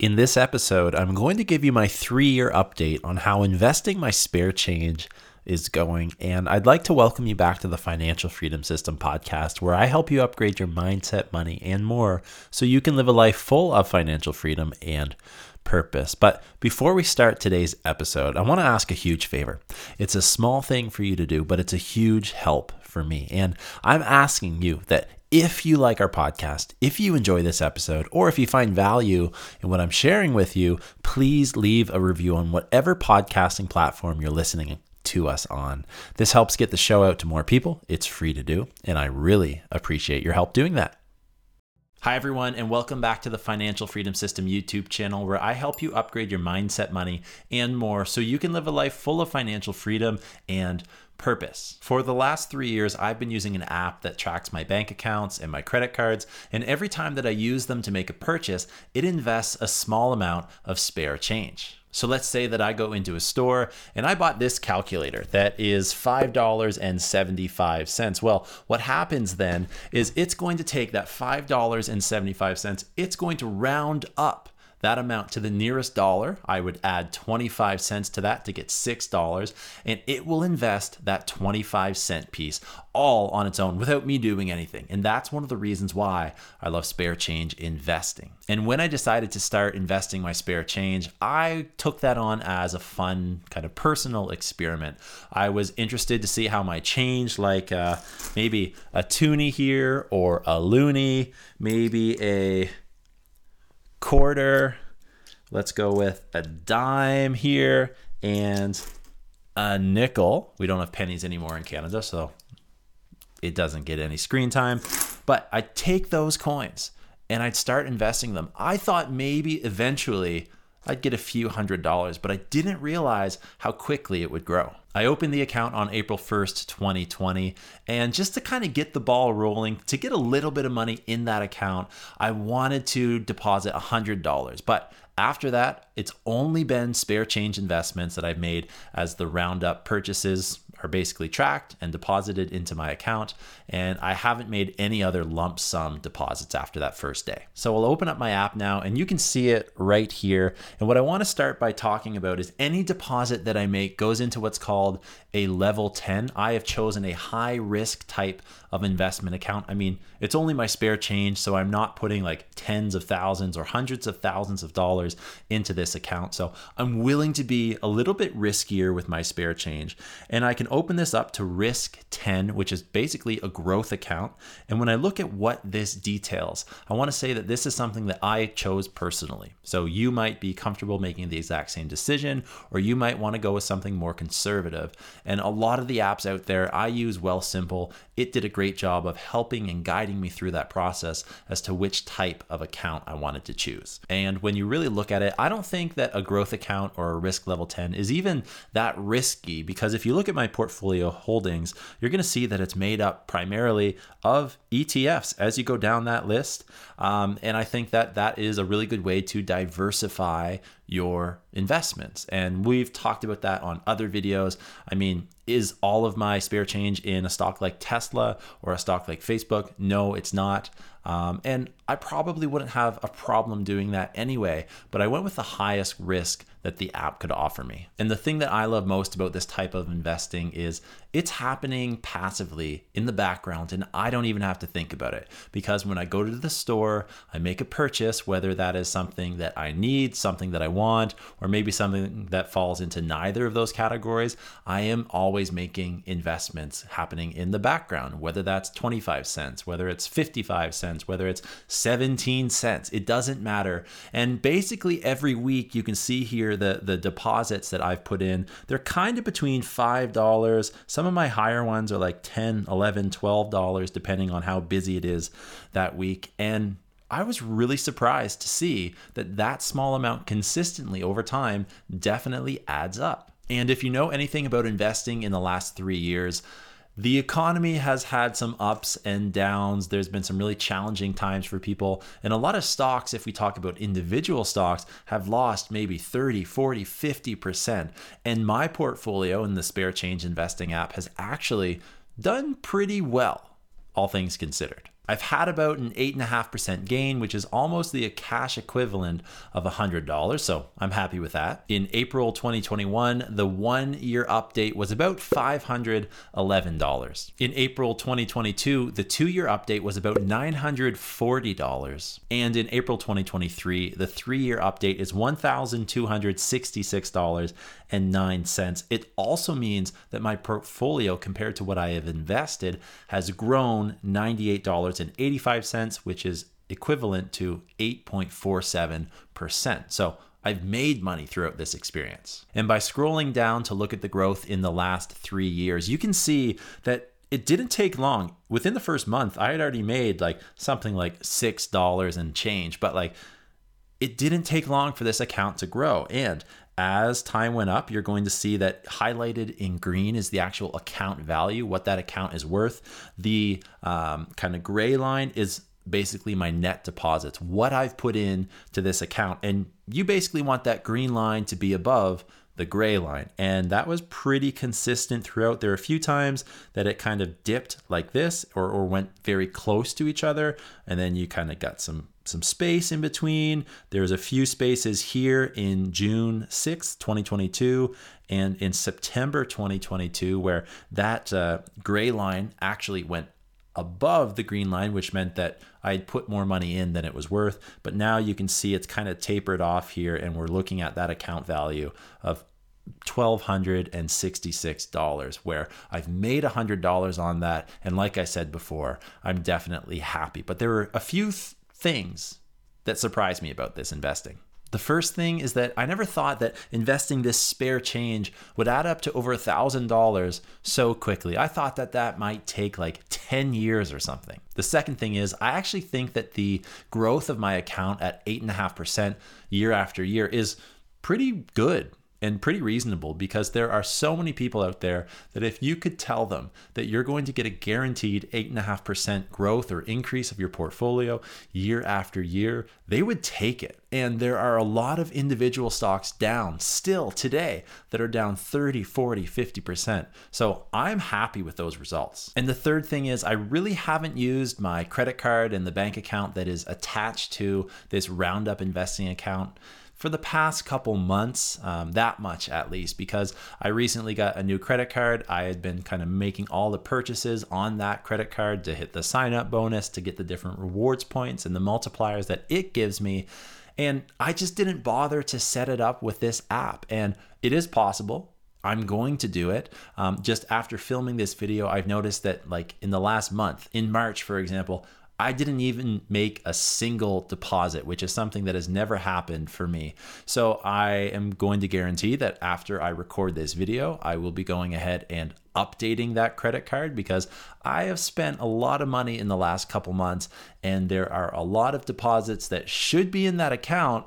In this episode, I'm going to give you my three year update on how investing my spare change is going. And I'd like to welcome you back to the Financial Freedom System podcast, where I help you upgrade your mindset, money, and more so you can live a life full of financial freedom and purpose. But before we start today's episode, I want to ask a huge favor. It's a small thing for you to do, but it's a huge help for me. And I'm asking you that if you like our podcast, if you enjoy this episode, or if you find value in what I'm sharing with you, please leave a review on whatever podcasting platform you're listening to us on. This helps get the show out to more people. It's free to do, and I really appreciate your help doing that. Hi, everyone, and welcome back to the Financial Freedom System YouTube channel, where I help you upgrade your mindset, money, and more so you can live a life full of financial freedom and purpose. For the last three years, I've been using an app that tracks my bank accounts and my credit cards, and every time that I use them to make a purchase, it invests a small amount of spare change. So let's say that I go into a store and I bought this calculator that is $5.75. Well, what happens then is it's going to take that $5.75, it's going to round up that amount to the nearest dollar. I would add 25 cents to that to get $6, and it will invest that 25 cent piece all on its own without me doing anything. And that's one of the reasons why I love spare change investing. And when I decided to start investing my spare change, I took that on as a fun kind of personal experiment. I was interested to see how my change, like uh, maybe a toonie here or a loonie, maybe a quarter. Let's go with a dime here and a nickel. We don't have pennies anymore in Canada, so it doesn't get any screen time. But I take those coins and I'd start investing them. I thought maybe eventually I'd get a few hundred dollars, but I didn't realize how quickly it would grow. I opened the account on April 1st, 2020, and just to kind of get the ball rolling, to get a little bit of money in that account, I wanted to deposit $100. But after that, it's only been spare change investments that I've made as the roundup purchases are basically tracked and deposited into my account. And I haven't made any other lump sum deposits after that first day. So I'll open up my app now and you can see it right here. And what I want to start by talking about is any deposit that I make goes into what's called a level 10. I have chosen a high risk type of investment account. I mean, it's only my spare change, so I'm not putting like tens of thousands or hundreds of thousands of dollars into this account. So I'm willing to be a little bit riskier with my spare change. And I can open this up to risk 10, which is basically a growth account. And when I look at what this details, I want to say that this is something that I chose personally. So you might be comfortable making the exact same decision, or you might want to go with something more conservative. And a lot of the apps out there, I use Wealthsimple. It did a great job of helping and guiding me through that process as to which type of account I wanted to choose. And when you really look at it, I don't think that a growth account or a risk level 10 is even that risky because if you look at my portfolio holdings, you're going to see that it's made up primarily of ETFs as you go down that list. Um, and I think that that is a really good way to diversify your investments. And we've talked about that on other videos. I mean, is all of my spare change in a stock like Tesla or a stock like Facebook? No, it's not. Um, and I probably wouldn't have a problem doing that anyway, but I went with the highest risk that the app could offer me. And the thing that I love most about this type of investing is it's happening passively in the background and I don't even have to think about it because when I go to the store, I make a purchase, whether that is something that I need, something that I want, or maybe something that falls into neither of those categories, I am always making investments happening in the background, whether that's 25 cents, whether it's 55 cents, whether it's 17 cents, it doesn't matter. And basically every week you can see here the the deposits that I've put in, they're kind of between $5, some of my higher ones are like 10, 11, 12 dollars depending on how busy it is that week. And I was really surprised to see that that small amount consistently over time definitely adds up. And if you know anything about investing in the last 3 years, the economy has had some ups and downs. There's been some really challenging times for people. And a lot of stocks, if we talk about individual stocks, have lost maybe 30, 40, 50%. And my portfolio in the Spare Change Investing app has actually done pretty well, all things considered. I've had about an 8.5% gain, which is almost the cash equivalent of $100. So I'm happy with that. In April 2021, the one year update was about $511. In April 2022, the two year update was about $940. And in April 2023, the three year update is $1,266.09. It also means that my portfolio, compared to what I have invested, has grown $98 $2.85, which is equivalent to 8.47%. So I've made money throughout this experience. And by scrolling down to look at the growth in the last three years, you can see that it didn't take long. Within the first month, I had already made like something like $6 and change, but like it didn't take long for this account to grow. And as time went up, you're going to see that highlighted in green is the actual account value, what that account is worth. The um, kind of gray line is basically my net deposits, what I've put in to this account. And you basically want that green line to be above the gray line. And that was pretty consistent throughout. There are a few times that it kind of dipped like this or, or went very close to each other. And then you kind of got some some space in between. There's a few spaces here in June 6th, 2022, and in September 2022, where that uh, gray line actually went above the green line, which meant that I had put more money in than it was worth. But now you can see it's kind of tapered off here, and we're looking at that account value of $1,266, where I've made $100 on that. And like I said before, I'm definitely happy. But there were a few th- things that surprised me about this investing. The first thing is that I never thought that investing this spare change would add up to over $1,000 so quickly. I thought that that might take like 10 years or something. The second thing is, I actually think that the growth of my account at 8.5% year after year is pretty good and pretty reasonable because there are so many people out there that if you could tell them that you're going to get a guaranteed 8.5% growth or increase of your portfolio year after year, they would take it. And there are a lot of individual stocks down still today that are down 30, 40, 50%. So I'm happy with those results. And the third thing is, I really haven't used my credit card and the bank account that is attached to this Roundup investing account for the past couple months, um, that much at least, because I recently got a new credit card. I had been kind of making all the purchases on that credit card to hit the sign up bonus, to get the different rewards points and the multipliers that it gives me. And I just didn't bother to set it up with this app. And it is possible. I'm going to do it. Um, just after filming this video, I've noticed that, like in the last month, in March, for example, I didn't even make a single deposit, which is something that has never happened for me. So I am going to guarantee that after I record this video, I will be going ahead and updating that credit card because I have spent a lot of money in the last couple months and there are a lot of deposits that should be in that account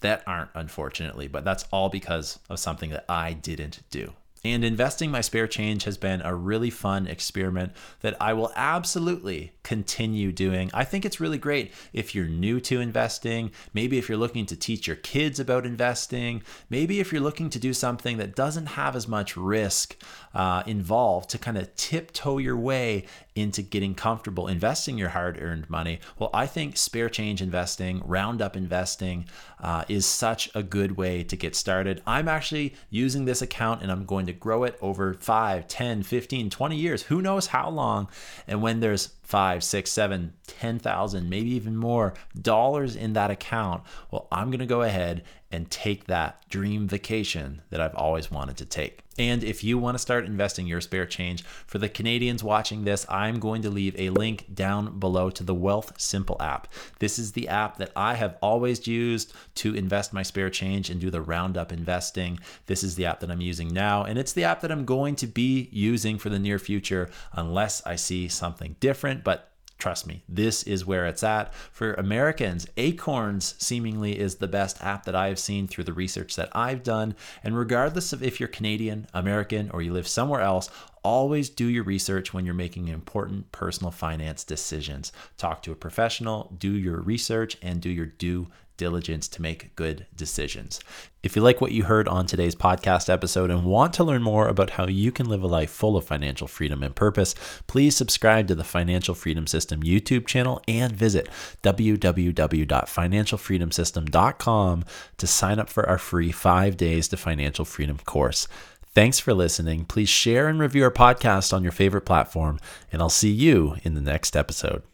that aren't, unfortunately. But that's all because of something that I didn't do. And investing my spare change has been a really fun experiment that I will absolutely continue doing. I think it's really great if you're new to investing, maybe if you're looking to teach your kids about investing, maybe if you're looking to do something that doesn't have as much risk uh, involved to kind of tiptoe your way into getting comfortable investing your hard earned money. Well, I think spare change investing, roundup investing uh, is such a good way to get started. I'm actually using this account and I'm going to grow it over 5, 10, 15, 20 years. Who knows how long? And when there's five, six, seven, ten thousand, maybe even more dollars in that account, well, I'm going to go ahead and take that dream vacation that I've always wanted to take. And if you want to start investing your spare change, for the Canadians watching this, I'm going to leave a link down below to the Wealthsimple app. This is the app that I have always used to invest my spare change and do the roundup investing. This is the app that I'm using now, and it's the app that I'm going to be using for the near future unless I see something different. But Trust me, this is where it's at. For Americans, Acorns seemingly is the best app that I've seen through the research that I've done. And regardless of if you're Canadian, American, or you live somewhere else, always do your research when you're making important personal finance decisions. Talk to a professional, do your research, and do your due diligence to make good decisions. If you like what you heard on today's podcast episode and want to learn more about how you can live a life full of financial freedom and purpose, please subscribe to the Financial Freedom System YouTube channel and visit www.financialfreedomsystem.com to sign up for our free five days to financial freedom course. Thanks for listening. Please share and review our podcast on your favorite platform, and I'll see you in the next episode.